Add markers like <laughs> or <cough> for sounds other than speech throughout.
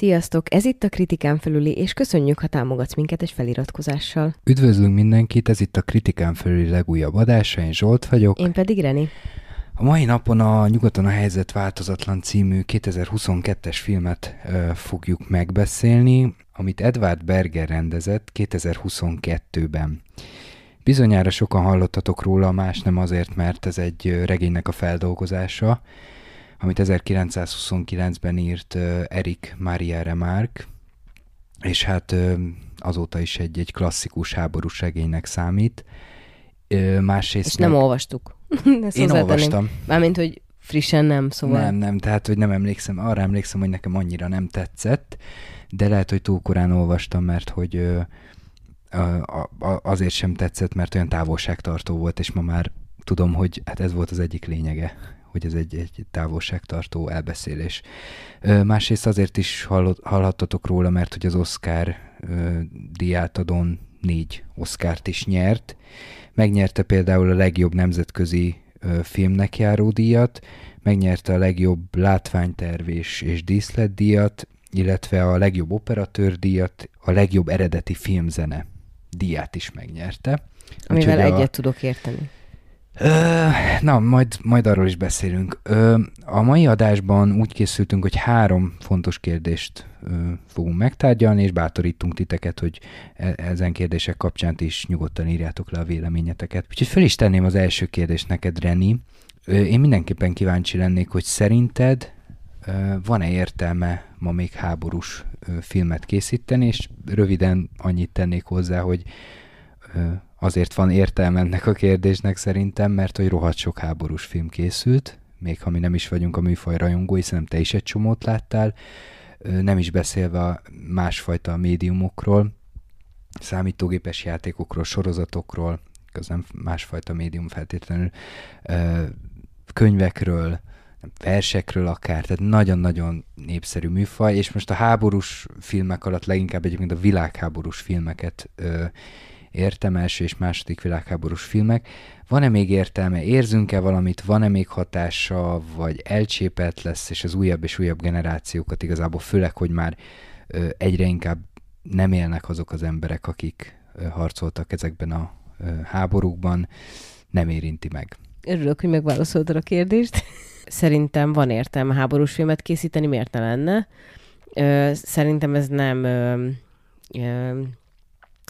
Sziasztok! Ez itt a Kritikán felüli, és köszönjük, ha támogatsz minket egy feliratkozással. Üdvözlünk mindenkit, ez itt a Kritikán felüli legújabb adása, én Zsolt vagyok. Én pedig Reni. A mai napon a Nyugaton a helyzet változatlan című 2022-es filmet ö, fogjuk megbeszélni, amit Edward Berger rendezett 2022-ben. Bizonyára sokan hallottatok róla, más nem azért, mert ez egy regénynek a feldolgozása, amit 1929-ben írt Erik Maria Remarque, és hát azóta is egy, egy klasszikus háborús regénynek számít. Másrészt és nem meg... olvastuk. <laughs> Ezt Én olvastam. Mármint, hogy frissen nem, szóval... Nem, nem, tehát, hogy nem emlékszem, arra emlékszem, hogy nekem annyira nem tetszett, de lehet, hogy túl korán olvastam, mert hogy azért sem tetszett, mert olyan távolságtartó volt, és ma már tudom, hogy hát ez volt az egyik lényege, hogy ez egy, egy távolságtartó elbeszélés. Másrészt azért is hallott, hallhattatok róla, mert hogy az Oscar diátadon négy Oscárt is nyert. Megnyerte például a legjobb nemzetközi filmnek járó díjat, megnyerte a legjobb látványterv és, és díszletdíjat, illetve a legjobb operatőr díjat, a legjobb eredeti filmzene díját is megnyerte. Amivel Úgyhogy egyet a... tudok érteni. Na, majd, majd arról is beszélünk. A mai adásban úgy készültünk, hogy három fontos kérdést fogunk megtárgyalni, és bátorítunk titeket, hogy e, ezen kérdések kapcsán is nyugodtan írjátok le a véleményeteket. Úgyhogy fel is tenném az első kérdést neked, Reni. Én mindenképpen kíváncsi lennék, hogy szerinted van-e értelme ma még háborús filmet készíteni, és röviden annyit tennék hozzá, hogy azért van értelme ennek a kérdésnek szerintem, mert hogy rohadt sok háborús film készült, még ha mi nem is vagyunk a műfaj rajongói, szerintem te is egy csomót láttál, nem is beszélve másfajta médiumokról, számítógépes játékokról, sorozatokról, az nem másfajta médium feltétlenül, könyvekről, versekről akár, tehát nagyon-nagyon népszerű műfaj, és most a háborús filmek alatt leginkább egyébként a világháborús filmeket értem, első és második világháborús filmek. Van-e még értelme, érzünk-e valamit, van-e még hatása, vagy elcsépelt lesz, és az újabb és újabb generációkat igazából, főleg, hogy már ö, egyre inkább nem élnek azok az emberek, akik ö, harcoltak ezekben a ö, háborúkban, nem érinti meg. Örülök, hogy megválaszoltad a kérdést. <laughs> Szerintem van értelme háborús filmet készíteni, miért ne lenne? Szerintem ez nem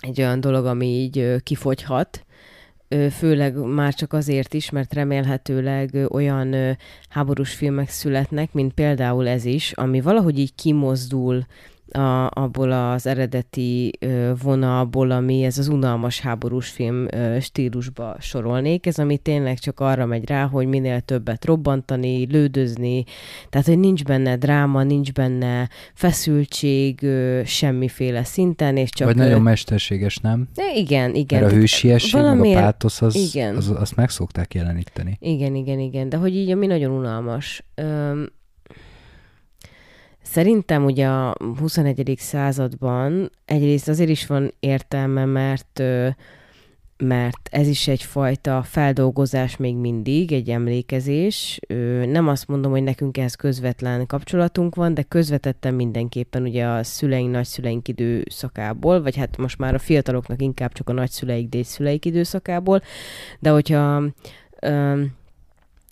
egy olyan dolog, ami így kifogyhat, főleg már csak azért is, mert remélhetőleg olyan háborús filmek születnek, mint például ez is, ami valahogy így kimozdul a, abból az eredeti ö, vonalból, ami ez az unalmas háborús film ö, stílusba sorolnék. Ez, ami tényleg csak arra megy rá, hogy minél többet robbantani, lődözni, tehát, hogy nincs benne dráma, nincs benne feszültség ö, semmiféle szinten, és csak... Vagy ö, nagyon mesterséges, nem? De igen, igen. Mert a hősiesség, valamiért... meg a pátosz, az, igen. Az, azt meg szokták jeleníteni. Igen, igen, igen, de hogy így ami nagyon unalmas. Ö, Szerintem ugye a 21. században egyrészt azért is van értelme, mert mert ez is egyfajta feldolgozás még mindig, egy emlékezés. Nem azt mondom, hogy nekünk ehhez közvetlen kapcsolatunk van, de közvetetten mindenképpen ugye a szüleink, nagyszüleink időszakából, vagy hát most már a fiataloknak inkább csak a nagyszüleik, dédszüleik időszakából, de hogyha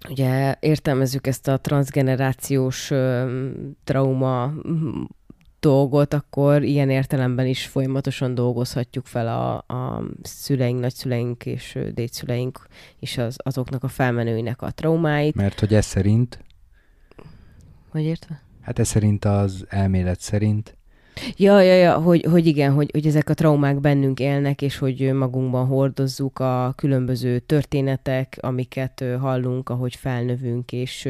ugye értelmezzük ezt a transgenerációs trauma dolgot, akkor ilyen értelemben is folyamatosan dolgozhatjuk fel a, a szüleink, nagyszüleink és dédszüleink és az, azoknak a felmenőinek a traumáit. Mert hogy ez szerint? Hogy értve? Hát ez szerint az elmélet szerint Ja, ja, ja, hogy, hogy igen, hogy, hogy ezek a traumák bennünk élnek, és hogy magunkban hordozzuk a különböző történetek, amiket hallunk, ahogy felnövünk, és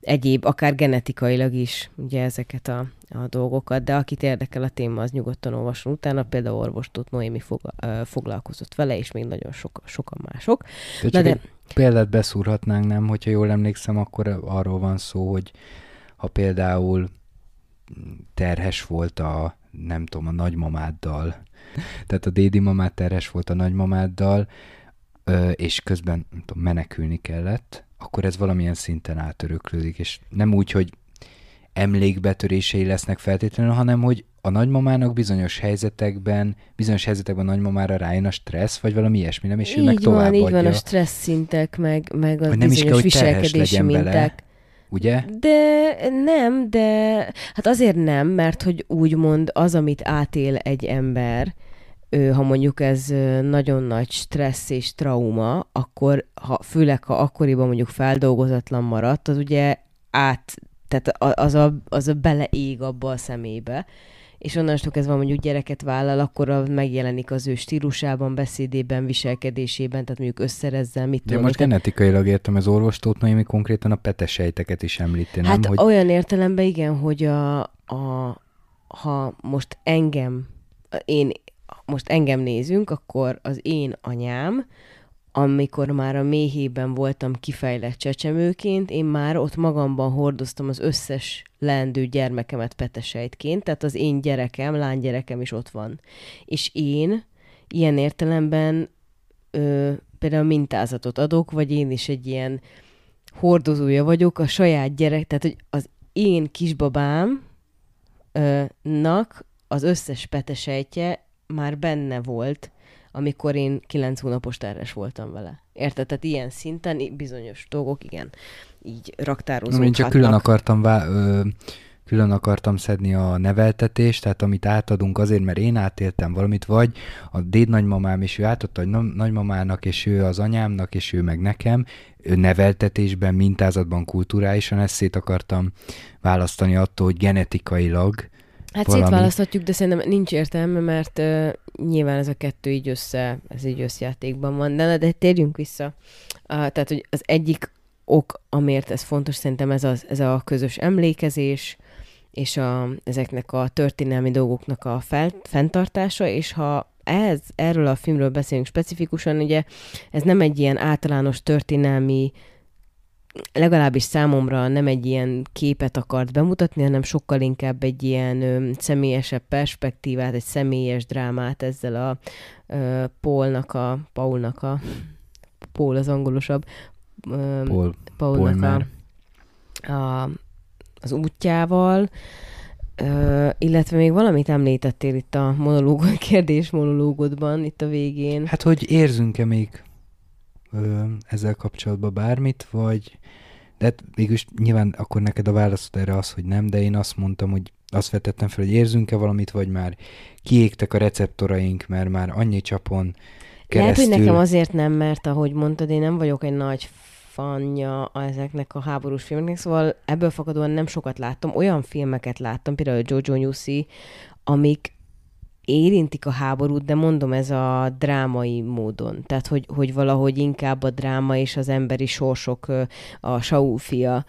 egyéb, akár genetikailag is, ugye ezeket a, a dolgokat, de akit érdekel a téma, az nyugodtan olvasson utána, például orvostót Noémi foglalkozott vele, és még nagyon sok, sokan mások. De csak de... példát beszúrhatnánk, nem? Hogyha jól emlékszem, akkor arról van szó, hogy ha például terhes volt a, nem tudom, a nagymamáddal, tehát a dédi mamát terhes volt a nagymamáddal, és közben nem tudom, menekülni kellett, akkor ez valamilyen szinten átöröklődik, és nem úgy, hogy emlékbetörései lesznek feltétlenül, hanem hogy a nagymamának bizonyos helyzetekben, bizonyos helyzetekben a nagymamára rájön a stressz, vagy valami ilyesmi, nem, és ő így meg tovább van, így van a stressz szintek, meg, meg a Hogy nem is kell, bizonyos hogy viselkedési minták. bele. Ugye? De nem, de hát azért nem, mert hogy úgymond az, amit átél egy ember, ha mondjuk ez nagyon nagy stressz és trauma, akkor ha, főleg ha akkoriban mondjuk feldolgozatlan maradt, az ugye át, tehát az a, az a beleég abba a szemébe, és onnantól kezdve mondjuk gyereket vállal, akkor megjelenik az ő stílusában, beszédében, viselkedésében, tehát mondjuk összerezzel, mit De tudom most én. genetikailag értem az orvostót, Noémi konkrétan a petesejteket is említi, nem? Hát hogy... olyan értelemben igen, hogy a, a, ha most engem, én, most engem nézünk, akkor az én anyám, amikor már a méhében voltam kifejlett csecsemőként, én már ott magamban hordoztam az összes leendő gyermekemet petesejtként, tehát az én gyerekem, lánygyerekem is ott van. És én ilyen értelemben ö, például mintázatot adok, vagy én is egy ilyen hordozója vagyok a saját gyerek, tehát hogy az én kisbabám ö, nak az összes petesejtje már benne volt, amikor én kilenc hónapos terhes voltam vele. Érted? Tehát ilyen szinten bizonyos dolgok, igen, így raktározódhatnak. én csak külön akartam, vá- ö, külön akartam szedni a neveltetést, tehát amit átadunk azért, mert én átéltem valamit, vagy a déd nagymamám, és ő átadta a na- nagymamának, és ő az anyámnak, és ő meg nekem, ő neveltetésben, mintázatban, kulturálisan ezt szét akartam választani attól, hogy genetikailag Hát valami- szétválaszthatjuk, de szerintem nincs értelme, mert uh, nyilván ez a kettő így össze, ez így összjátékban van. De, de térjünk vissza. Uh, tehát, hogy az egyik ok, amiért ez fontos, szerintem ez, az, ez a közös emlékezés, és a, ezeknek a történelmi dolgoknak a fel, fenntartása, és ha ez, erről a filmről beszélünk specifikusan, ugye ez nem egy ilyen általános történelmi legalábbis számomra nem egy ilyen képet akart bemutatni, hanem sokkal inkább egy ilyen ö, személyesebb perspektívát, egy személyes drámát ezzel a ö, Paulnak a, Paulnak a, Paul az angolosabb, ö, Paul, Paulnak Paul a, a, az útjával, ö, illetve még valamit említettél itt a monológ, kérdés monológodban, itt a végén. Hát, hogy érzünk-e még ö, ezzel kapcsolatban bármit, vagy... De hát végülis nyilván akkor neked a válaszod erre az, hogy nem, de én azt mondtam, hogy azt vetettem fel, hogy érzünk-e valamit, vagy már kiégtek a receptoraink, mert már annyi csapon keresztül... Lehet, hogy nekem azért nem, mert ahogy mondtad, én nem vagyok egy nagy fanja ezeknek a háborús filmeknek, szóval ebből fakadóan nem sokat láttam. Olyan filmeket láttam, például Jojo Newsy, amik érintik a háborút, de mondom, ez a drámai módon. Tehát, hogy, hogy valahogy inkább a dráma és az emberi sorsok, a Saul fia,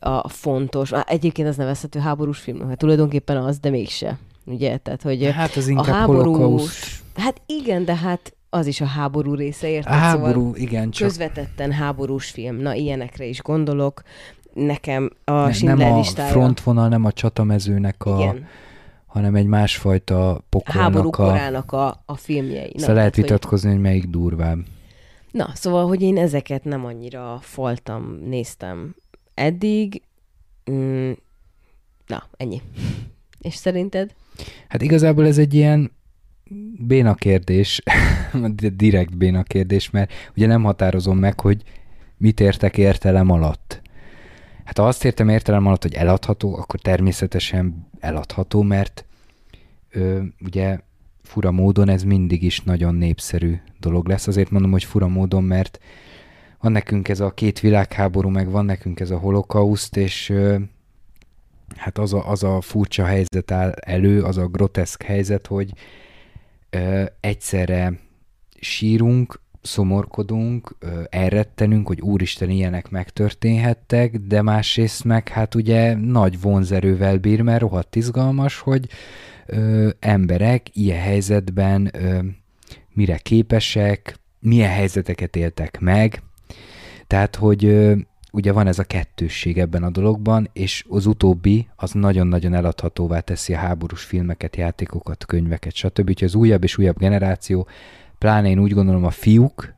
a fontos. Egyébként az nevezhető háborús film, hát tulajdonképpen az, de mégse. Ugye? Tehát, hogy Hát az a inkább háborús... holokauszt. Hát igen, de hát az is a háború része, A érted? háború, Szóval igen, csak közvetetten háborús film. Na, ilyenekre is gondolok. Nekem a ne, Schindler nem a listája... frontvonal, nem a csatamezőnek a, Igen, hanem egy másfajta pokolnak háború a... korának a, a filmjei. Szóval lehet hogy- vitatkozni, hogy melyik durvább. Na, szóval, hogy én ezeket nem annyira faltam, néztem eddig. Mm, na, ennyi. És szerinted? Hát igazából ez egy ilyen béna kérdés, <laughs> direkt béna kérdés, mert ugye nem határozom meg, hogy mit értek értelem alatt. Hát ha azt értem értelem alatt, hogy eladható, akkor természetesen eladható, mert ö, ugye fura módon ez mindig is nagyon népszerű dolog lesz. Azért mondom, hogy fura módon, mert van nekünk ez a két világháború, meg van nekünk ez a holokauszt, és ö, hát az a, az a furcsa helyzet áll elő, az a groteszk helyzet, hogy ö, egyszerre sírunk, szomorkodunk, elrettenünk, hogy úristen ilyenek megtörténhettek, de másrészt meg hát ugye nagy vonzerővel bír, mert rohadt izgalmas, hogy ö, emberek ilyen helyzetben ö, mire képesek, milyen helyzeteket éltek meg, tehát, hogy ö, ugye van ez a kettősség ebben a dologban, és az utóbbi az nagyon-nagyon eladhatóvá teszi a háborús filmeket, játékokat, könyveket, stb. Úgyhogy az újabb és újabb generáció, pláne én úgy gondolom a fiúk,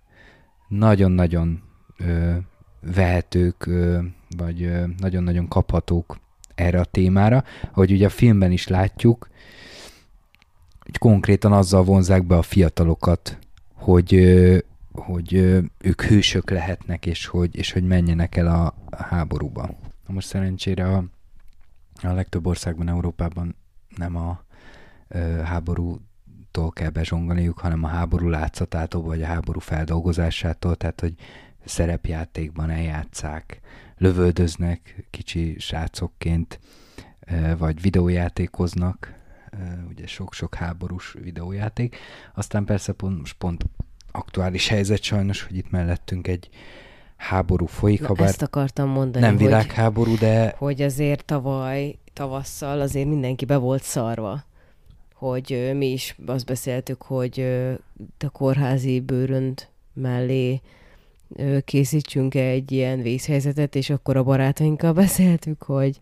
nagyon-nagyon ö, vehetők, ö, vagy ö, nagyon-nagyon kaphatók erre a témára, hogy ugye a filmben is látjuk, hogy konkrétan azzal vonzák be a fiatalokat, hogy, hogy ők hősök lehetnek, és hogy, és hogy menjenek el a, a háborúba. Na most szerencsére a, a legtöbb országban, Európában nem a ö, háborútól kell bezsongolniuk, hanem a háború látszatától, vagy a háború feldolgozásától, tehát hogy szerepjátékban eljátszák, lövöldöznek kicsi srácokként, vagy videójátékoznak, ugye sok-sok háborús videójáték. Aztán persze pont, most pont aktuális helyzet sajnos, hogy itt mellettünk egy háború folyik, ha bár ezt akartam mondani, nem világháború, de... Hogy azért tavaly, tavasszal azért mindenki be volt szarva hogy mi is azt beszéltük, hogy a kórházi bőrönd mellé készítsünk egy ilyen vészhelyzetet, és akkor a barátainkkal <laughs> beszéltük, hogy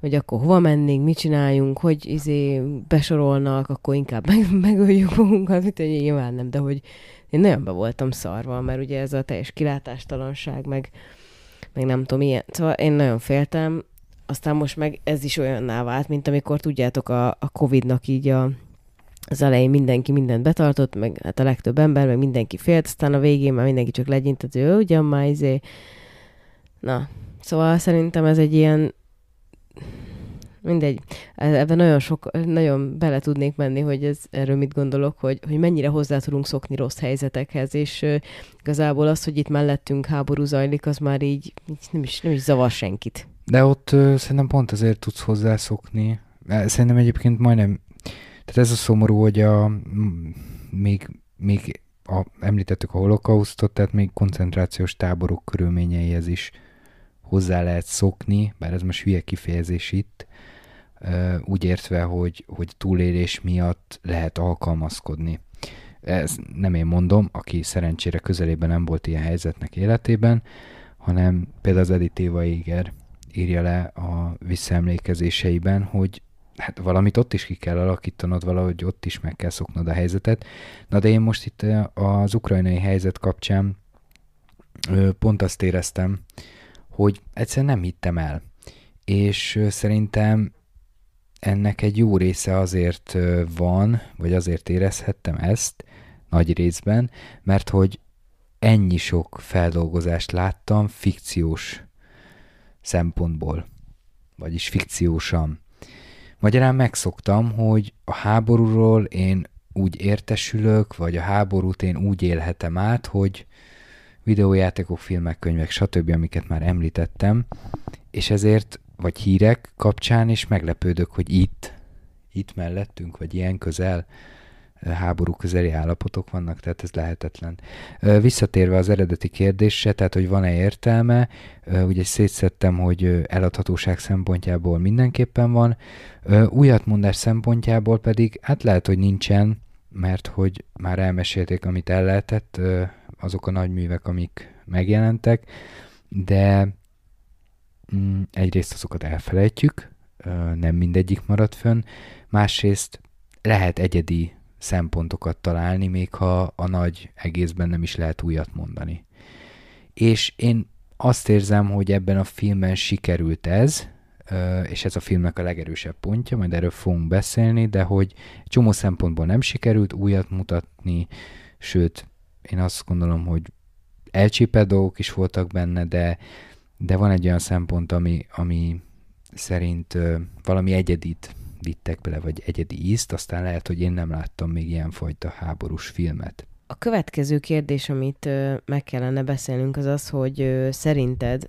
hogy akkor hova mennénk, mit csináljunk, hogy izé besorolnak, akkor inkább <laughs> meg, megöljük magunkat, mit hogy nyilván nem, de hogy én nagyon be voltam szarva, mert ugye ez a teljes kilátástalanság, meg, meg nem tudom, ilyen. Szóval én nagyon féltem, aztán most meg ez is olyanná vált, mint amikor tudjátok a, a Covid-nak így a, az elején mindenki mindent betartott, meg hát a legtöbb ember, meg mindenki félt, aztán a végén már mindenki csak legyintett, ő ugyan már izé. Na, szóval szerintem ez egy ilyen mindegy, ebben nagyon sok, nagyon bele tudnék menni, hogy ez, erről mit gondolok, hogy, hogy mennyire hozzá tudunk szokni rossz helyzetekhez, és uh, igazából az, hogy itt mellettünk háború zajlik, az már így, így nem, is, nem is zavar senkit. De ott uh, szerintem pont azért tudsz hozzászokni. Szerintem egyébként majdnem, tehát ez a szomorú, hogy a, még, még a, említettük a holokausztot, tehát még koncentrációs táborok körülményeihez is hozzá lehet szokni, bár ez most hülye kifejezés itt, úgy értve, hogy, hogy túlélés miatt lehet alkalmazkodni. Ez nem én mondom, aki szerencsére közelében nem volt ilyen helyzetnek életében, hanem például az Edith Éva Éger írja le a visszaemlékezéseiben, hogy hát valamit ott is ki kell alakítanod, valahogy ott is meg kell szoknod a helyzetet. Na de én most itt az ukrajnai helyzet kapcsán pont azt éreztem, hogy egyszerűen nem hittem el. És szerintem ennek egy jó része azért van, vagy azért érezhettem ezt nagy részben, mert hogy ennyi sok feldolgozást láttam fikciós szempontból, vagyis fikciósan. Magyarán megszoktam, hogy a háborúról én úgy értesülök, vagy a háborút én úgy élhetem át, hogy videójátékok, filmek, könyvek, stb., amiket már említettem, és ezért vagy hírek kapcsán is meglepődök, hogy itt, itt mellettünk, vagy ilyen közel háború közeli állapotok vannak, tehát ez lehetetlen. Visszatérve az eredeti kérdésre, tehát hogy van-e értelme, ugye szétszettem, hogy eladhatóság szempontjából mindenképpen van, újatmondás szempontjából pedig hát lehet, hogy nincsen, mert hogy már elmesélték, amit el lehetett, azok a nagy művek, amik megjelentek, de Mm, egyrészt azokat elfelejtjük, nem mindegyik marad fönn, másrészt lehet egyedi szempontokat találni, még ha a nagy egészben nem is lehet újat mondani. És én azt érzem, hogy ebben a filmben sikerült ez, és ez a filmnek a legerősebb pontja, majd erről fogunk beszélni, de hogy csomó szempontból nem sikerült újat mutatni, sőt, én azt gondolom, hogy elcsépelt dolgok is voltak benne, de de van egy olyan szempont, ami, ami szerint valami egyedit vittek bele, vagy egyedi ízt, aztán lehet, hogy én nem láttam még ilyenfajta háborús filmet. A következő kérdés, amit meg kellene beszélnünk, az az, hogy szerinted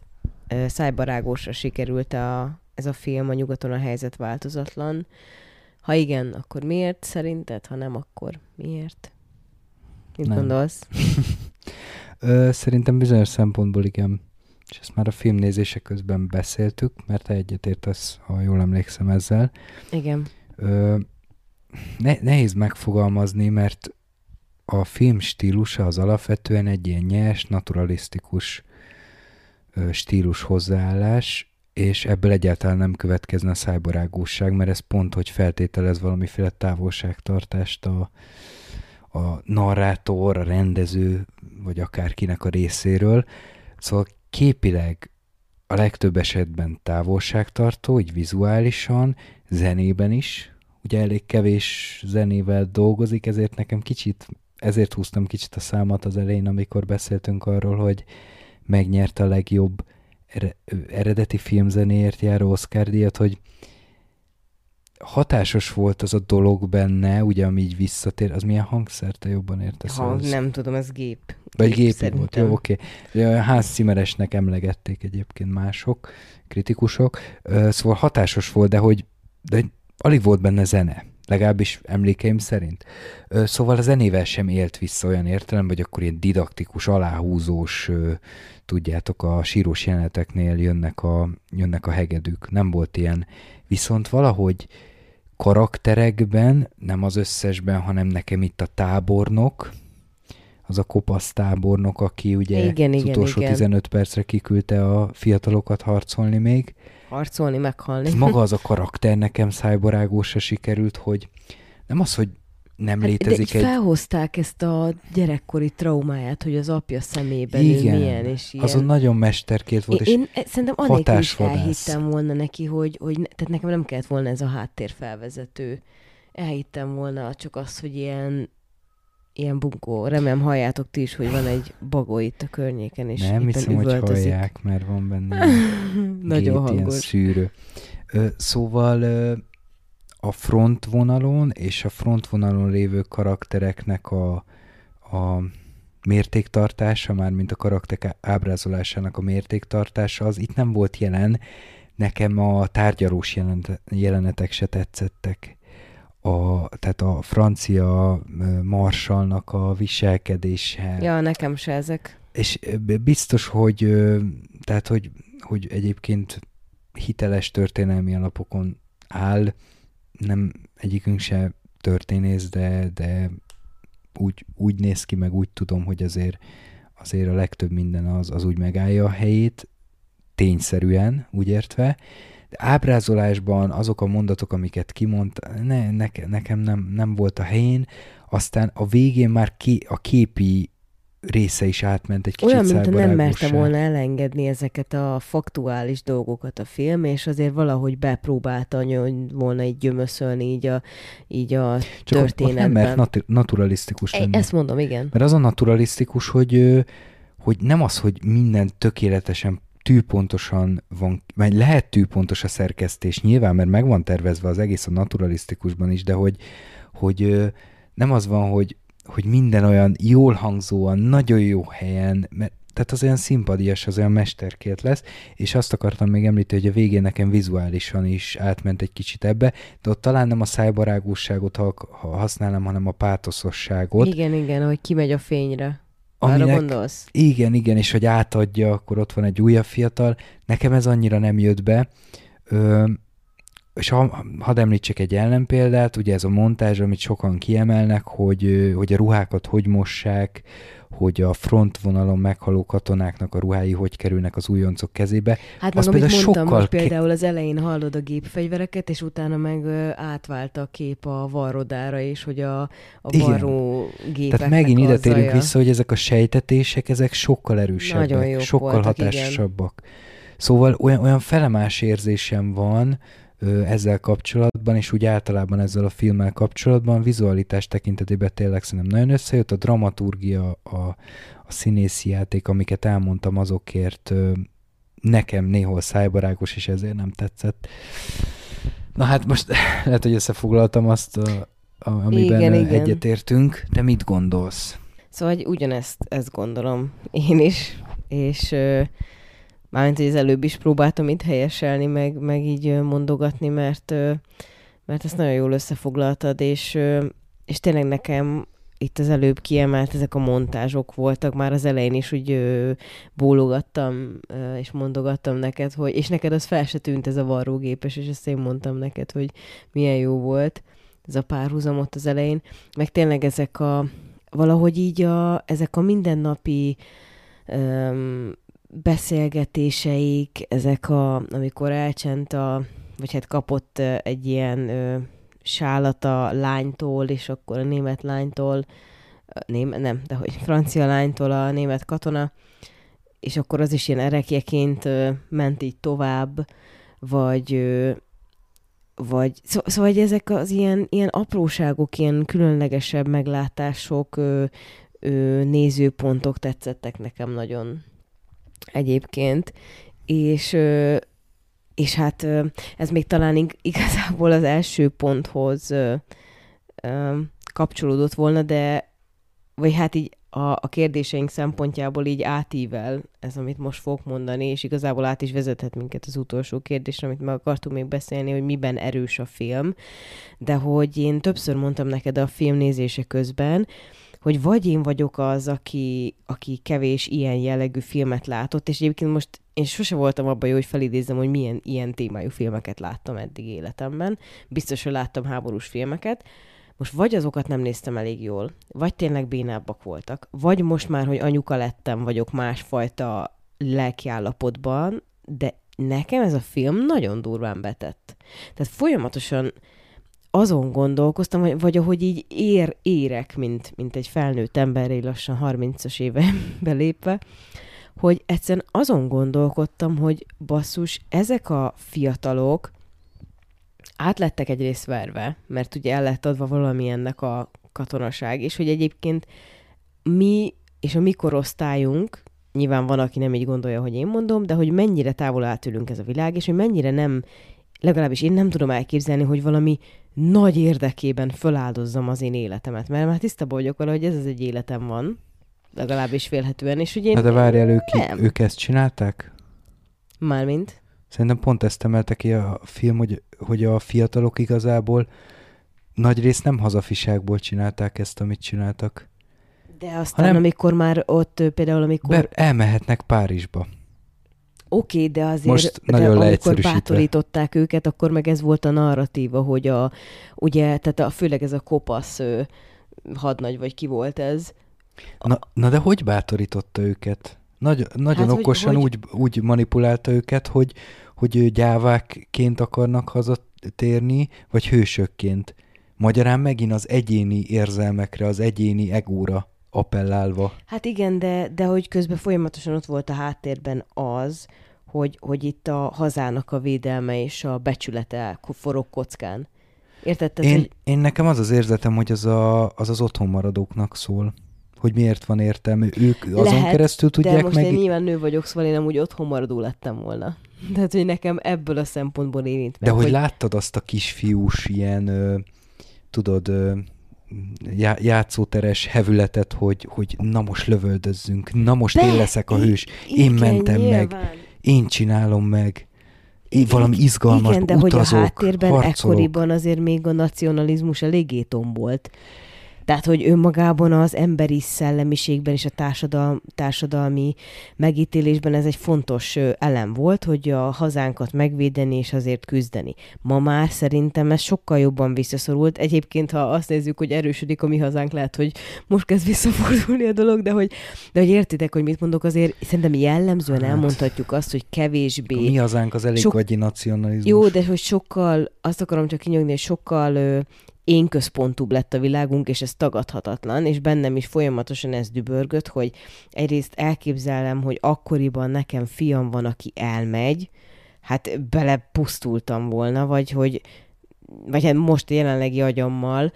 szájbarágósra sikerült a, ez a film, a nyugaton a helyzet változatlan. Ha igen, akkor miért szerinted? Ha nem, akkor miért? Mit nem. gondolsz? <laughs> Ö, szerintem bizonyos szempontból igen és ezt már a filmnézése közben beszéltük, mert te egyetértesz, ha jól emlékszem ezzel. Igen. Ö, ne, nehéz megfogalmazni, mert a film stílusa az alapvetően egy ilyen nyers, naturalisztikus ö, stílus hozzáállás, és ebből egyáltalán nem következne a szájbarágúság, mert ez pont, hogy feltételez valamiféle távolságtartást a, a narrátor, a rendező, vagy akárkinek a részéről. Szóval képileg a legtöbb esetben távolságtartó, így vizuálisan, zenében is, ugye elég kevés zenével dolgozik, ezért nekem kicsit, ezért húztam kicsit a számat az elején, amikor beszéltünk arról, hogy megnyerte a legjobb eredeti filmzenéért járó Oscar díjat, hogy hatásos volt az a dolog benne, ugye, ami így visszatér, az milyen hangszer, te jobban értesz? Ha, az? nem tudom, ez gép. Vagy gép, gép volt, jó, oké. Okay. Ház cimeresnek emlegették egyébként mások, kritikusok, szóval hatásos volt, de hogy de alig volt benne zene legalábbis emlékeim szerint. Szóval a zenével sem élt vissza olyan értelem, hogy akkor ilyen didaktikus, aláhúzós, tudjátok, a sírós jeleneteknél jönnek a, jönnek a hegedűk. Nem volt ilyen. Viszont valahogy karakterekben, nem az összesben, hanem nekem itt a tábornok, az a kopasz tábornok, aki ugye igen, az igen, utolsó igen. 15 percre kiküldte a fiatalokat harcolni még, harcolni, meghalni. Maga az a <laughs> karakter nekem szájbarágósra sikerült, hogy nem az, hogy nem hát, létezik de egy... felhozták ezt a gyerekkori traumáját, hogy az apja szemében Igen, ő milyen, és ilyen. azon nagyon mesterkélt volt, én, és én e, szerintem anélkül is elhittem volna neki, hogy, hogy tehát nekem nem kellett volna ez a háttérfelvezető. Elhittem volna csak azt, hogy ilyen ilyen bunkó. Remélem halljátok ti is, hogy van egy bagó itt a környéken, és Nem hiszem, hogy hallják, mert van benne <laughs> Nagyon hangos. szűrő. Ö, szóval a frontvonalon és a frontvonalon lévő karaktereknek a, a mértéktartása, mármint a karakterek ábrázolásának a mértéktartása, az itt nem volt jelen. Nekem a tárgyalós jelenetek se tetszettek a, tehát a francia marsalnak a viselkedése. Ja, nekem se ezek. És biztos, hogy, tehát, hogy, hogy egyébként hiteles történelmi alapokon áll, nem egyikünk se történész, de, de úgy, úgy néz ki, meg úgy tudom, hogy azért, azért a legtöbb minden az, az úgy megállja a helyét, tényszerűen, úgy értve, ábrázolásban azok a mondatok, amiket kimondta, ne, ne, nekem nem, nem volt a helyén, aztán a végén már ki, a képi része is átment egy kicsit Olyan, mint nem merte volna elengedni ezeket a faktuális dolgokat a film, és azért valahogy bepróbálta volna így gyömöszölni így a, így a Csak történetben. nem mert nat- naturalisztikus lenni. Ezt mondom, igen. Mert az a naturalisztikus, hogy, hogy nem az, hogy minden tökéletesen tűpontosan van, vagy lehet tűpontos a szerkesztés, nyilván, mert meg van tervezve az egész a naturalisztikusban is, de hogy, hogy nem az van, hogy, hogy minden olyan jól hangzóan, nagyon jó helyen, mert tehát az olyan szimpadias, az olyan mesterkélt lesz, és azt akartam még említeni, hogy a végén nekem vizuálisan is átment egy kicsit ebbe, de ott talán nem a szájbarágúságot ha, ha használom, hanem a pátoszosságot. Igen, igen, hogy kimegy a fényre. Aminek, Arra gondolsz? Igen, igen, és hogy átadja, akkor ott van egy újabb fiatal. Nekem ez annyira nem jött be. Ö, és ha, hadd említsek egy ellenpéldát, ugye ez a montázs, amit sokan kiemelnek, hogy, hogy a ruhákat hogy mossák, hogy a frontvonalon meghaló katonáknak a ruhái hogy kerülnek az újoncok kezébe. Hát meg, amit mondtam, sokkal például az elején hallod a gépfegyvereket, és utána meg átvált a kép a varrodára is, hogy a, a varró gépeknek Tehát megint ide térünk vissza, hogy ezek a sejtetések, ezek sokkal erősebbek, sokkal voltak, hatásosabbak. Igen. Szóval olyan, olyan felemás érzésem van, ezzel kapcsolatban, és úgy általában ezzel a filmmel kapcsolatban, vizualitás tekintetében tényleg szerintem nagyon összejött, a dramaturgia, a, a színészi játék, amiket elmondtam, azokért nekem néhol szájbarágos, és ezért nem tetszett. Na hát most <laughs> lehet, hogy összefoglaltam azt, a, a, amiben igen, igen. egyetértünk, de mit gondolsz? Szóval hogy ugyanezt ezt gondolom én is, és Mármint, hogy az előbb is próbáltam itt helyeselni, meg, meg így mondogatni, mert, mert ezt nagyon jól összefoglaltad, és, és tényleg nekem itt az előbb kiemelt ezek a montázsok voltak, már az elején is úgy ö, bólogattam, ö, és mondogattam neked, hogy, és neked az fel se tűnt ez a varrógépes, és ezt én mondtam neked, hogy milyen jó volt ez a párhuzam ott az elején, meg tényleg ezek a, valahogy így a, ezek a mindennapi ö, beszélgetéseik, ezek a, amikor elcsent a, vagy hát kapott egy ilyen ö, sálat a lánytól, és akkor a német lánytól, ném, nem, de hogy <laughs> francia lánytól a német katona, és akkor az is ilyen erekjeként ment így tovább, vagy vagy szó, szóval hogy ezek az ilyen, ilyen apróságok, ilyen különlegesebb meglátások, ö, ö, nézőpontok tetszettek nekem nagyon egyébként, és és hát ez még talán igazából az első ponthoz kapcsolódott volna, de vagy hát így a, a kérdéseink szempontjából így átível ez, amit most fogok mondani, és igazából át is vezethet minket az utolsó kérdésre, amit meg akartunk még beszélni, hogy miben erős a film, de hogy én többször mondtam neked a film nézése közben, hogy vagy én vagyok az, aki, aki kevés ilyen jellegű filmet látott, és egyébként most én sose voltam abban jó, hogy felidézzem, hogy milyen ilyen témájú filmeket láttam eddig életemben. Biztos, hogy láttam háborús filmeket, most vagy azokat nem néztem elég jól, vagy tényleg bénábbak voltak, vagy most már, hogy anyuka lettem, vagyok másfajta lelkiállapotban, de nekem ez a film nagyon durván betett. Tehát folyamatosan azon gondolkoztam, vagy, vagy ahogy így ér, érek, mint, mint egy felnőtt ember, lassan 30-as éve <laughs> belépve, hogy egyszerűen azon gondolkodtam, hogy basszus, ezek a fiatalok át lettek egyrészt verve, mert ugye el lett adva valamilyennek a katonaság, és hogy egyébként mi és a mi korosztályunk, nyilván van, aki nem így gondolja, hogy én mondom, de hogy mennyire távol átülünk ez a világ, és hogy mennyire nem, legalábbis én nem tudom elképzelni, hogy valami nagy érdekében föláldozzam az én életemet, mert már tisztában vagyok vele, hogy ez az egy életem van, legalábbis félhetően, és hogy én... de várjál, ők, ők ezt csinálták? Mármint? Szerintem pont ezt emelte ki a film, hogy, hogy a fiatalok igazából nagy rész nem hazafiságból csinálták ezt, amit csináltak. De aztán, hanem amikor már ott például, amikor... Be, elmehetnek Párizsba. Oké, okay, de azért Most de nagyon amikor bátorították őket, akkor meg ez volt a narratíva, hogy a, ugye, tehát a, főleg ez a kopasz ő, hadnagy, vagy ki volt ez. Na, na de hogy bátorította őket? Nagy, nagyon hát, okosan hogy, úgy, úgy manipulálta őket, hogy, hogy gyávákként akarnak hazatérni, vagy hősökként. Magyarán megint az egyéni érzelmekre, az egyéni egóra appellálva. Hát igen, de, de hogy közben folyamatosan ott volt a háttérben az, hogy, hogy itt a hazának a védelme és a becsülete forog kockán. Érted? én, hogy... én nekem az az érzetem, hogy az a, az, az otthon maradóknak szól hogy miért van értelme. Ők azon Lehet, keresztül tudják de most meg... én nyilván nő vagyok, szóval én nem úgy otthon maradó lettem volna. <laughs> Tehát, hogy nekem ebből a szempontból érint meg. De hogy, hogy... láttad azt a kisfiús ilyen, ö, tudod, ö, já- játszóteres hevületet, hogy, hogy na most lövöldözzünk, na most Be, én leszek a hős, én igen, mentem nyilván. meg, én csinálom meg. Én valami izgalmas, Igen, de utazok, hogy a háttérben harcolok. ekkoriban azért még a nacionalizmus eléggé tombolt. Tehát, hogy önmagában az emberi szellemiségben és a társadal, társadalmi megítélésben ez egy fontos elem volt, hogy a hazánkat megvédeni és azért küzdeni. Ma már szerintem ez sokkal jobban visszaszorult. Egyébként, ha azt nézzük, hogy erősödik a mi hazánk, lehet, hogy most kezd visszafordulni a dolog, de hogy, de hogy értitek, hogy mit mondok, azért szerintem jellemzően hát. elmondhatjuk azt, hogy kevésbé... Mi hazánk az elég sok... gagyi nacionalizmus. Jó, de hogy sokkal, azt akarom csak kinyogni, hogy sokkal ö, én központúbb lett a világunk, és ez tagadhatatlan, és bennem is folyamatosan ez dübörgött, hogy egyrészt elképzelem, hogy akkoriban nekem fiam van, aki elmegy, hát belepusztultam volna, vagy hogy vagy hát most jelenlegi agyammal,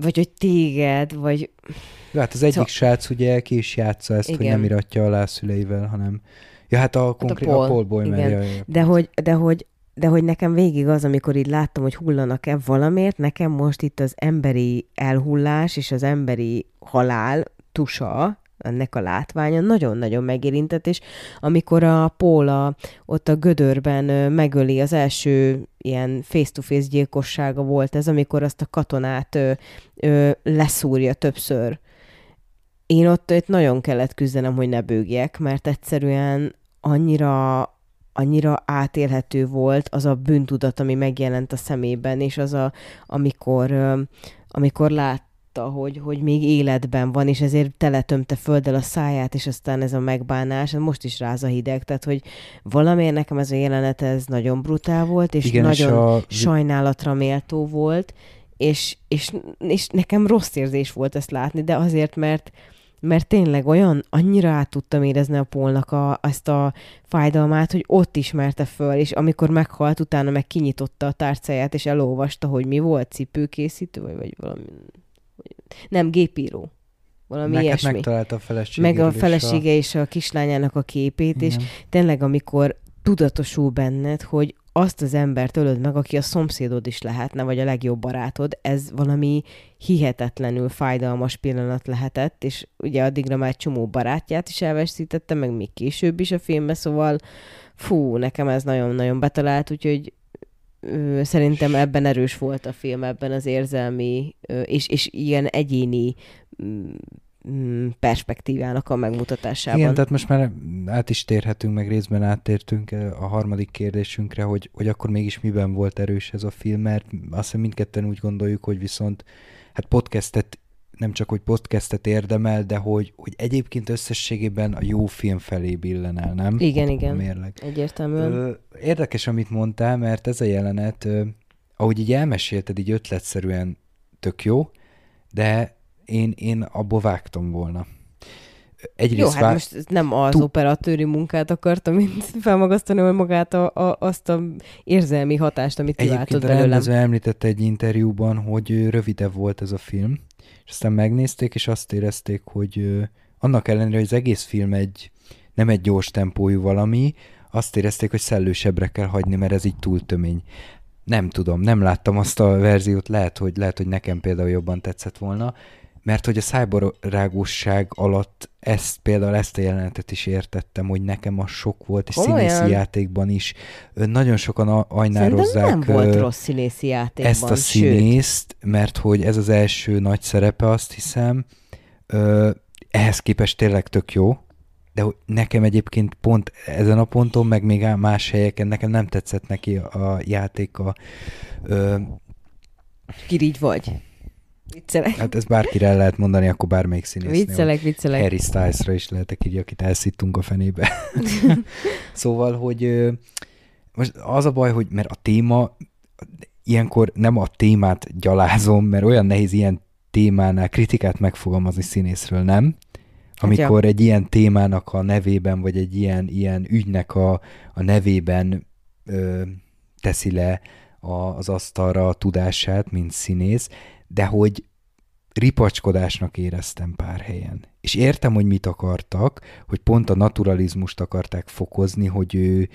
vagy hogy téged, vagy... Ja, hát az egyik szóval... srác ugye ki is játsza ezt, Igen. hogy nem iratja alá szüleivel, hanem... Ja, hát a, konkrét, hát a Paul, a Paul Boy Igen. De hogy, de hogy de hogy nekem végig az, amikor így láttam, hogy hullanak-e valamiért, nekem most itt az emberi elhullás és az emberi halál tusa, ennek a látványa nagyon-nagyon megérintett, és amikor a Póla ott a gödörben megöli, az első ilyen face-to-face gyilkossága volt ez, amikor azt a katonát ö, ö, leszúrja többször. Én ott, ott nagyon kellett küzdenem, hogy ne bőgjek, mert egyszerűen annyira annyira átélhető volt az a bűntudat, ami megjelent a szemében, és az a, amikor, amikor látta, hogy, hogy még életben van, és ezért teletömte földdel a száját, és aztán ez a megbánás, most is ráz a hideg, tehát hogy valamiért nekem ez a jelenet, ez nagyon brutál volt, és Igen, nagyon és a... sajnálatra méltó volt, és, és, és nekem rossz érzés volt ezt látni, de azért, mert mert tényleg olyan, annyira át tudtam érezni a Polnak a, ezt a fájdalmát, hogy ott ismerte föl, és amikor meghalt, utána meg kinyitotta a tárcáját, és elolvasta, hogy mi volt, cipőkészítő, vagy, vagy valami, nem, gépíró. Valami Meg, ilyesmi. megtalálta a feleségéről meg a felesége és a kislányának a képét, és Igen. tényleg, amikor tudatosul benned, hogy azt az embert ölöd meg, aki a szomszédod is lehetne, vagy a legjobb barátod, ez valami hihetetlenül fájdalmas pillanat lehetett, és ugye addigra már csomó barátját is elveszítette, meg még később is a filmbe, szóval fú, nekem ez nagyon-nagyon betalált, úgyhogy ö, szerintem ebben erős volt a film, ebben az érzelmi és, és ilyen egyéni mm, perspektívának a megmutatásában. Igen, tehát most már át is térhetünk, meg részben áttértünk eh, a harmadik kérdésünkre, hogy, hogy akkor mégis miben volt erős ez a film, mert azt hiszem mindketten úgy gondoljuk, hogy viszont hát podcastet, nem csak hogy podcastet érdemel, de hogy, hogy egyébként összességében a jó film felé billen el, nem? Igen, A igen. mérleg. Egyértelműen. Érdekes, amit mondtál, mert ez a jelenet, ahogy így elmesélted, így ötletszerűen tök jó, de én, én abból vágtam volna. Egyrészt Jó, hát vág... most nem az Tú- operatőri munkát akartam mint <laughs> felmagasztani, hanem magát a, a, azt a érzelmi hatást, amit kiváltott Egyébként a belőlem. említette egy interjúban, hogy rövidebb volt ez a film, és aztán megnézték, és azt érezték, hogy annak ellenére, hogy az egész film egy nem egy gyors tempójú valami, azt érezték, hogy szellősebbre kell hagyni, mert ez így túl tömény. Nem tudom, nem láttam azt a verziót, lehet, hogy, lehet, hogy nekem például jobban tetszett volna, mert hogy a szájbarágosság alatt ezt, például ezt a jelenetet is értettem, hogy nekem az sok volt, és Komolyan? színészi játékban is. Nagyon sokan a- Szerintem ajnározzák nem volt rossz színészi játékban, ezt a sőt. színészt, mert hogy ez az első nagy szerepe, azt hiszem, ehhez képest tényleg tök jó, de hogy nekem egyébként pont ezen a ponton, meg még más helyeken nekem nem tetszett neki a játéka. Ö, Kirigy vagy. Viccelek. hát ezt bárkire el lehet mondani, akkor bármelyik színésznél. Viccelek, viccelek. Harry Stylesra is lehetek így, akit elszittunk a fenébe. <laughs> szóval, hogy most az a baj, hogy mert a téma, ilyenkor nem a témát gyalázom, mert olyan nehéz ilyen témánál kritikát megfogalmazni színészről, nem? Amikor egy ilyen témának a nevében, vagy egy ilyen, ilyen ügynek a, a nevében ö, teszi le a, az asztalra a tudását, mint színész, de hogy ripacskodásnak éreztem pár helyen. És értem, hogy mit akartak, hogy pont a naturalizmust akarták fokozni, hogy ő,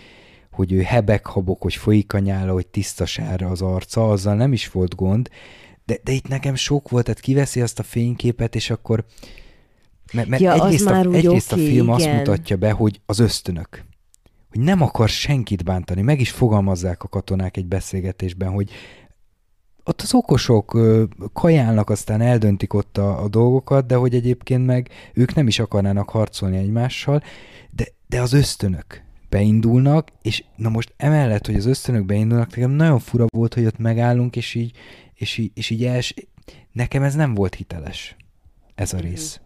hogy ő hebek-habok, hogy folyik a nyála, hogy tisztasára az arca, azzal nem is volt gond, de, de itt nekem sok volt, tehát kiveszi azt a fényképet, és akkor mert, mert Ja, egyrészt, a, egyrészt oké, a film azt igen. mutatja be, hogy az ösztönök. Hogy nem akar senkit bántani. Meg is fogalmazzák a katonák egy beszélgetésben, hogy ott az okosok kajálnak, aztán eldöntik ott a, a dolgokat, de hogy egyébként meg ők nem is akarnának harcolni egymással, de, de az ösztönök beindulnak, és na most emellett, hogy az ösztönök beindulnak, nekem nagyon fura volt, hogy ott megállunk, és így, és így, és így els... Nekem ez nem volt hiteles, ez a rész.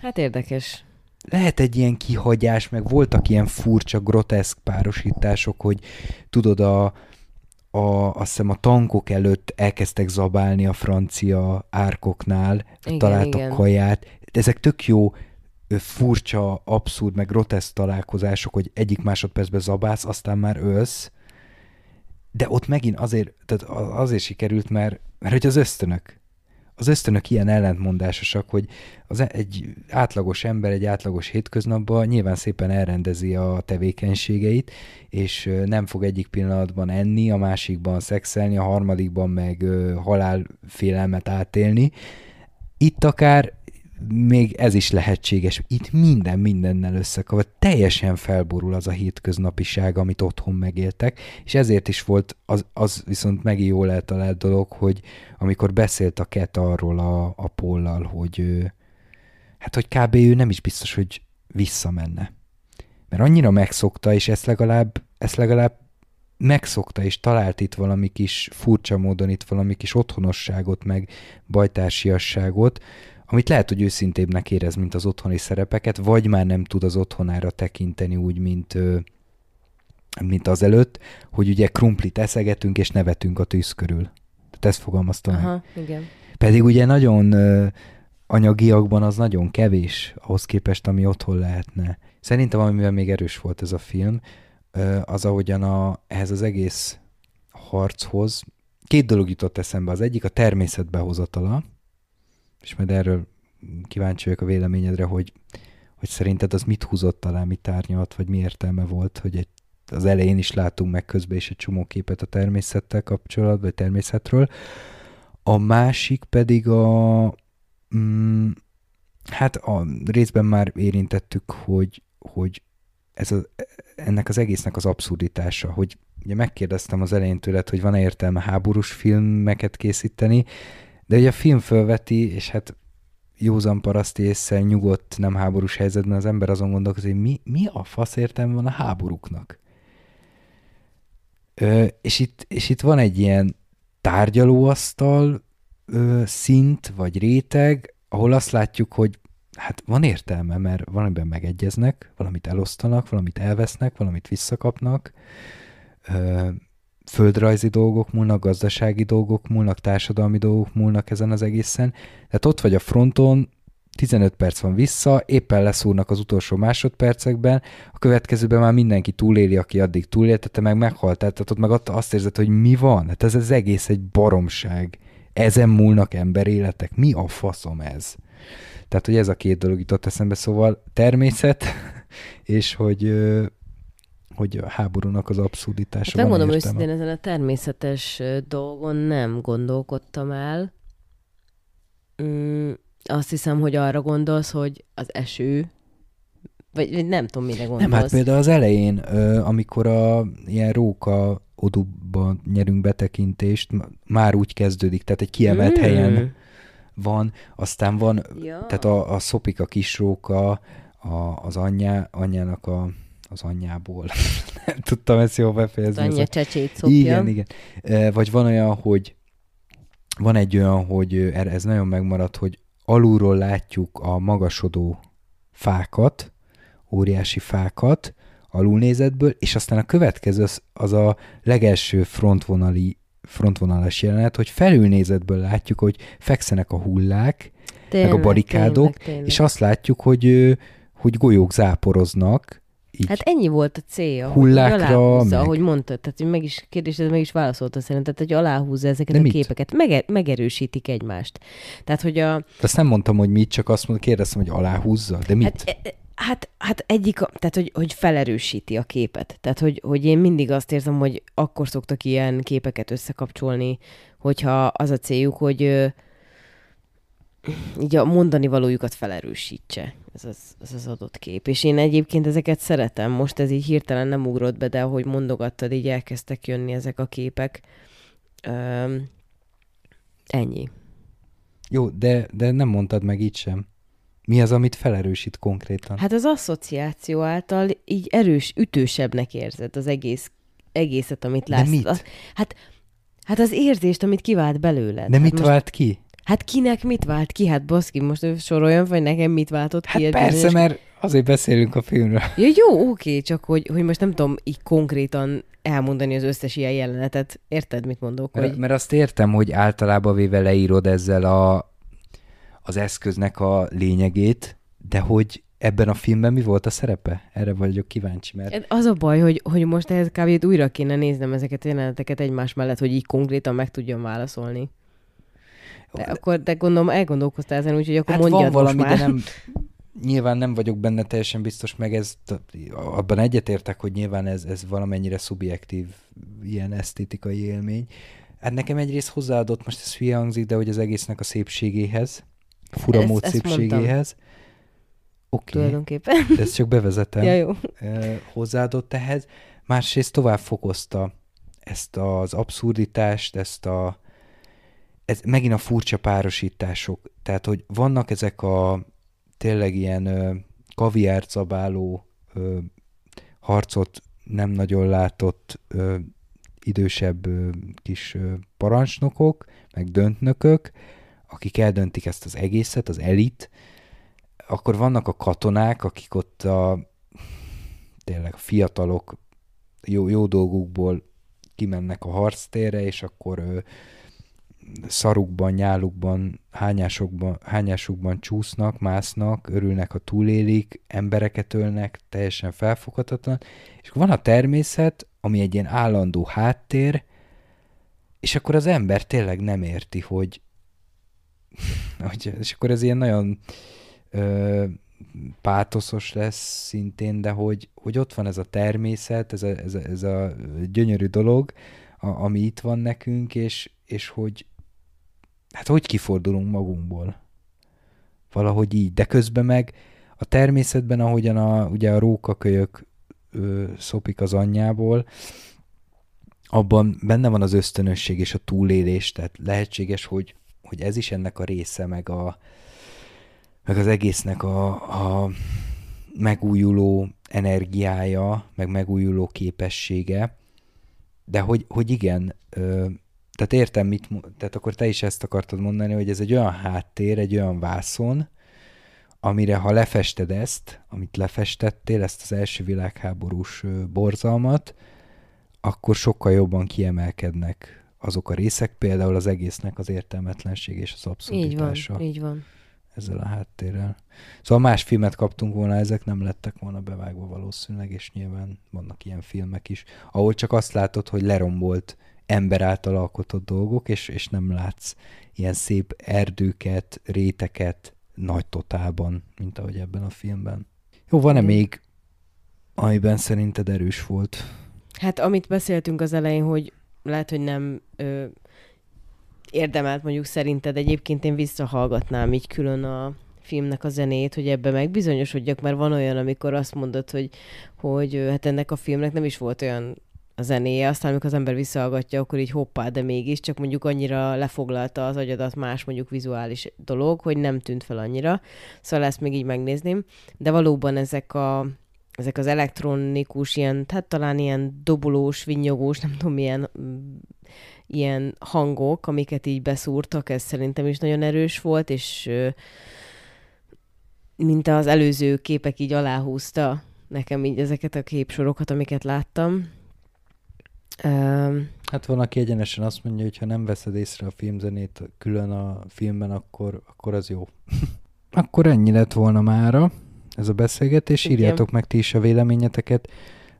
Hát érdekes. Lehet egy ilyen kihagyás, meg voltak ilyen furcsa, groteszk párosítások, hogy tudod, a, a, azt hiszem a tankok előtt elkezdtek zabálni a francia árkoknál, Igen, találtak igen. kaját. Ezek tök jó, furcsa, abszurd, meg groteszk találkozások, hogy egyik másodpercben zabálsz, aztán már ölsz. De ott megint azért, tehát azért sikerült, mert, mert hogy az ösztönök. Az ösztönök ilyen ellentmondásosak, hogy az e- egy átlagos ember egy átlagos hétköznapban nyilván szépen elrendezi a tevékenységeit, és nem fog egyik pillanatban enni, a másikban szexelni, a harmadikban meg halálfélelmet átélni. Itt akár még ez is lehetséges. Itt minden mindennel összekavar. Teljesen felborul az a hétköznapiság, amit otthon megéltek, és ezért is volt, az, az viszont megint jól eltalált dolog, hogy amikor beszélt a Ket arról a, a Pollal, hogy ő, hát hogy kb. ő nem is biztos, hogy visszamenne. Mert annyira megszokta, és ezt legalább, ezt legalább megszokta, és talált itt valami kis furcsa módon itt valami kis otthonosságot, meg bajtársiasságot, amit lehet, hogy őszintébbnek érez, mint az otthoni szerepeket, vagy már nem tud az otthonára tekinteni úgy, mint, mint az előtt, hogy ugye krumplit eszegetünk és nevetünk a tűz körül. Tehát ezt fogalmazta meg. Aha, igen. Pedig ugye nagyon anyagiakban az nagyon kevés ahhoz képest, ami otthon lehetne. Szerintem, amiben még erős volt ez a film, az ahogyan a, ehhez az egész harchoz két dolog jutott eszembe. Az egyik a természet behozatala, és majd erről kíváncsi vagyok a véleményedre, hogy, hogy szerinted az mit húzott alá, mit tárnyalt, vagy mi értelme volt, hogy egy, az elején is látunk meg közben is egy csomó képet a természettel kapcsolatban, vagy természetről. A másik pedig a, mm, hát a részben már érintettük, hogy, hogy ez a, ennek az egésznek az abszurditása, hogy ugye megkérdeztem az elején tőled, hogy van-e értelme háborús filmeket készíteni, de ugye a film fölveti, és hát józan paraszti észre nyugodt, nem háborús helyzetben az ember azon gondolkozik, hogy mi, mi a fasz értelme van a háborúknak. Ö, és, itt, és itt van egy ilyen tárgyalóasztal ö, szint, vagy réteg, ahol azt látjuk, hogy hát van értelme, mert valamiben megegyeznek, valamit elosztanak, valamit elvesznek, valamit visszakapnak, ö, földrajzi dolgok múlnak, gazdasági dolgok múlnak, társadalmi dolgok múlnak ezen az egészen. Tehát ott vagy a fronton, 15 perc van vissza, éppen leszúrnak az utolsó másodpercekben, a következőben már mindenki túléli, aki addig túlélte, te meg meghaltál, tehát ott meg azt érzed, hogy mi van? Hát ez az egész egy baromság. Ezen múlnak emberéletek. Mi a faszom ez? Tehát, hogy ez a két dolog jutott eszembe, szóval természet, <laughs> és hogy hogy a háborúnak az abszurditása hát van Megmondom őszintén, ezen a természetes dolgon nem gondolkodtam el. Mm, azt hiszem, hogy arra gondolsz, hogy az eső, vagy nem tudom, mire gondolsz. Nem, hát például az elején, amikor a ilyen róka odúban nyerünk betekintést, már úgy kezdődik, tehát egy kiemelt mm. helyen van, aztán van, ja. tehát a, a szopik a kisróka, a, az anyja, anyjának a az anyjából. <laughs> nem tudtam ezt jól befejezni. Az anyja csecsét szopja. Igen, igen. Vagy van olyan, hogy van egy olyan, hogy ez nagyon megmaradt, hogy alulról látjuk a magasodó fákat, óriási fákat, alulnézetből, és aztán a következő az, az a legelső frontvonali, frontvonalas jelenet, hogy felülnézetből látjuk, hogy fekszenek a hullák, tényleg, meg a barikádok, tényleg, tényleg. és azt látjuk, hogy, hogy golyók záporoznak, így hát ennyi volt a célja, hullákra, hogy meg... ahogy mondtad, tehát hogy meg is, kérdésed meg is válaszolta szerinted, hogy aláhúzza ezeket De a mit? képeket, Mege- megerősítik egymást. Tehát, hogy a... De azt nem mondtam, hogy mit, csak azt mondtam, kérdeztem, hogy aláhúzza, de mit? Hát, e, e, Hát, hát egyik, tehát hogy, hogy felerősíti a képet. Tehát, hogy, hogy én mindig azt érzem, hogy akkor szoktak ilyen képeket összekapcsolni, hogyha az a céljuk, hogy így a mondani valójukat felerősítse ez az, ez az adott kép. És én egyébként ezeket szeretem. Most ez így hirtelen nem ugrott be, de ahogy mondogattad, így elkezdtek jönni ezek a képek. Üm, ennyi. Jó, de, de nem mondtad meg így sem. Mi az, amit felerősít konkrétan? Hát az asszociáció által így erős, ütősebbnek érzed az egész, egészet, amit látsz. De mit? hát, hát az érzést, amit kivált belőled. De hát mit most... vált ki? Hát kinek mit vált ki? Hát baszki, most soroljon, vagy nekem mit váltott hát ki? persze, bizonyos... mert azért beszélünk a filmről. Ja, jó, oké, csak hogy, hogy most nem tudom így konkrétan elmondani az összes ilyen jelenetet. Érted, mit mondok? Mert, hogy... mert azt értem, hogy általában véve leírod ezzel a, az eszköznek a lényegét, de hogy ebben a filmben mi volt a szerepe? Erre vagyok kíváncsi, mert... Az a baj, hogy, hogy most ehhez kb. újra kéne néznem ezeket a jeleneteket egymás mellett, hogy így konkrétan meg tudjam válaszolni. De akkor, de gondolom, elgondolkoztál ezen, úgyhogy akkor hát mondjad van valami, már. de nem, nyilván nem vagyok benne teljesen biztos, meg ez, abban egyetértek, hogy nyilván ez, ez valamennyire szubjektív ilyen esztétikai élmény. Hát nekem egyrészt hozzáadott, most ez hülye hangzik, de hogy az egésznek a szépségéhez, furamód ezt, szépségéhez. Oké, okay. Tulajdonképpen. de ezt csak bevezetem. ja, jó. hozzáadott ehhez. Másrészt tovább fokozta ezt az abszurditást, ezt a ez megint a furcsa párosítások. Tehát, hogy vannak ezek a tényleg ilyen kaviárcabáló harcot nem nagyon látott ö, idősebb ö, kis ö, parancsnokok, meg döntnökök, akik eldöntik ezt az egészet, az elit, akkor vannak a katonák, akik ott a tényleg fiatalok jó, jó dolgukból kimennek a harctérre, és akkor ö, szarukban, nyálukban, hányásokban, hányásukban csúsznak, másznak, örülnek, ha túlélik, embereket ölnek, teljesen felfoghatatlan. És van a természet, ami egy ilyen állandó háttér, és akkor az ember tényleg nem érti, hogy, <laughs> hogy és akkor ez ilyen nagyon ö, pátoszos lesz szintén, de hogy, hogy ott van ez a természet, ez a, ez a, ez a gyönyörű dolog, a, ami itt van nekünk, és, és hogy hát hogy kifordulunk magunkból. Valahogy így, de közben meg a természetben, ahogyan a, ugye a rókakölyök ö, szopik az anyjából, abban benne van az ösztönösség és a túlélés, tehát lehetséges, hogy, hogy ez is ennek a része, meg, a, meg az egésznek a, a megújuló energiája, meg megújuló képessége, de hogy, hogy igen, ö, tehát értem, mit, tehát akkor te is ezt akartad mondani, hogy ez egy olyan háttér, egy olyan vászon, amire ha lefested ezt, amit lefestettél, ezt az első világháborús borzalmat, akkor sokkal jobban kiemelkednek azok a részek, például az egésznek az értelmetlenség és az abszurditása. Így van, így van. Ezzel a háttérrel. Szóval más filmet kaptunk volna, ezek nem lettek volna bevágva valószínűleg, és nyilván vannak ilyen filmek is, ahol csak azt látod, hogy lerombolt ember által alkotott dolgok, és, és nem látsz ilyen szép erdőket, réteket nagy totálban, mint ahogy ebben a filmben. Jó, van-e mm. még, amiben szerinted erős volt? Hát amit beszéltünk az elején, hogy lehet, hogy nem ö, érdemelt mondjuk szerinted, egyébként én visszahallgatnám így külön a filmnek a zenét, hogy ebbe megbizonyosodjak, mert van olyan, amikor azt mondod, hogy, hogy hát ennek a filmnek nem is volt olyan a zenéje, aztán amikor az ember visszahallgatja, akkor így hoppá, de mégis, csak mondjuk annyira lefoglalta az agyadat más mondjuk vizuális dolog, hogy nem tűnt fel annyira. Szóval ezt még így megnézném. De valóban ezek a ezek az elektronikus, ilyen, hát talán ilyen dobolós, vinyogós, nem tudom, milyen ilyen hangok, amiket így beszúrtak, ez szerintem is nagyon erős volt, és mint az előző képek így aláhúzta nekem így ezeket a képsorokat, amiket láttam. Um, hát van, aki egyenesen azt mondja, hogy ha nem veszed észre a filmzenét külön a filmben, akkor, akkor az jó. <laughs> akkor ennyi lett volna mára ez a beszélgetés. Igen. Írjátok meg ti is a véleményeteket.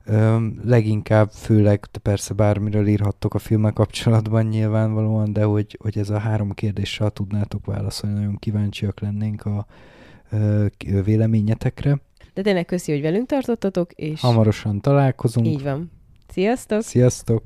Üm, leginkább, főleg persze bármiről írhattok a filmmel kapcsolatban nyilvánvalóan, de hogy, hogy ez a három kérdéssel tudnátok válaszolni, nagyon kíváncsiak lennénk a ö, véleményetekre. De tényleg köszi, hogy velünk tartottatok, és... Hamarosan találkozunk. Így van. Sziasztok! Sziasztok!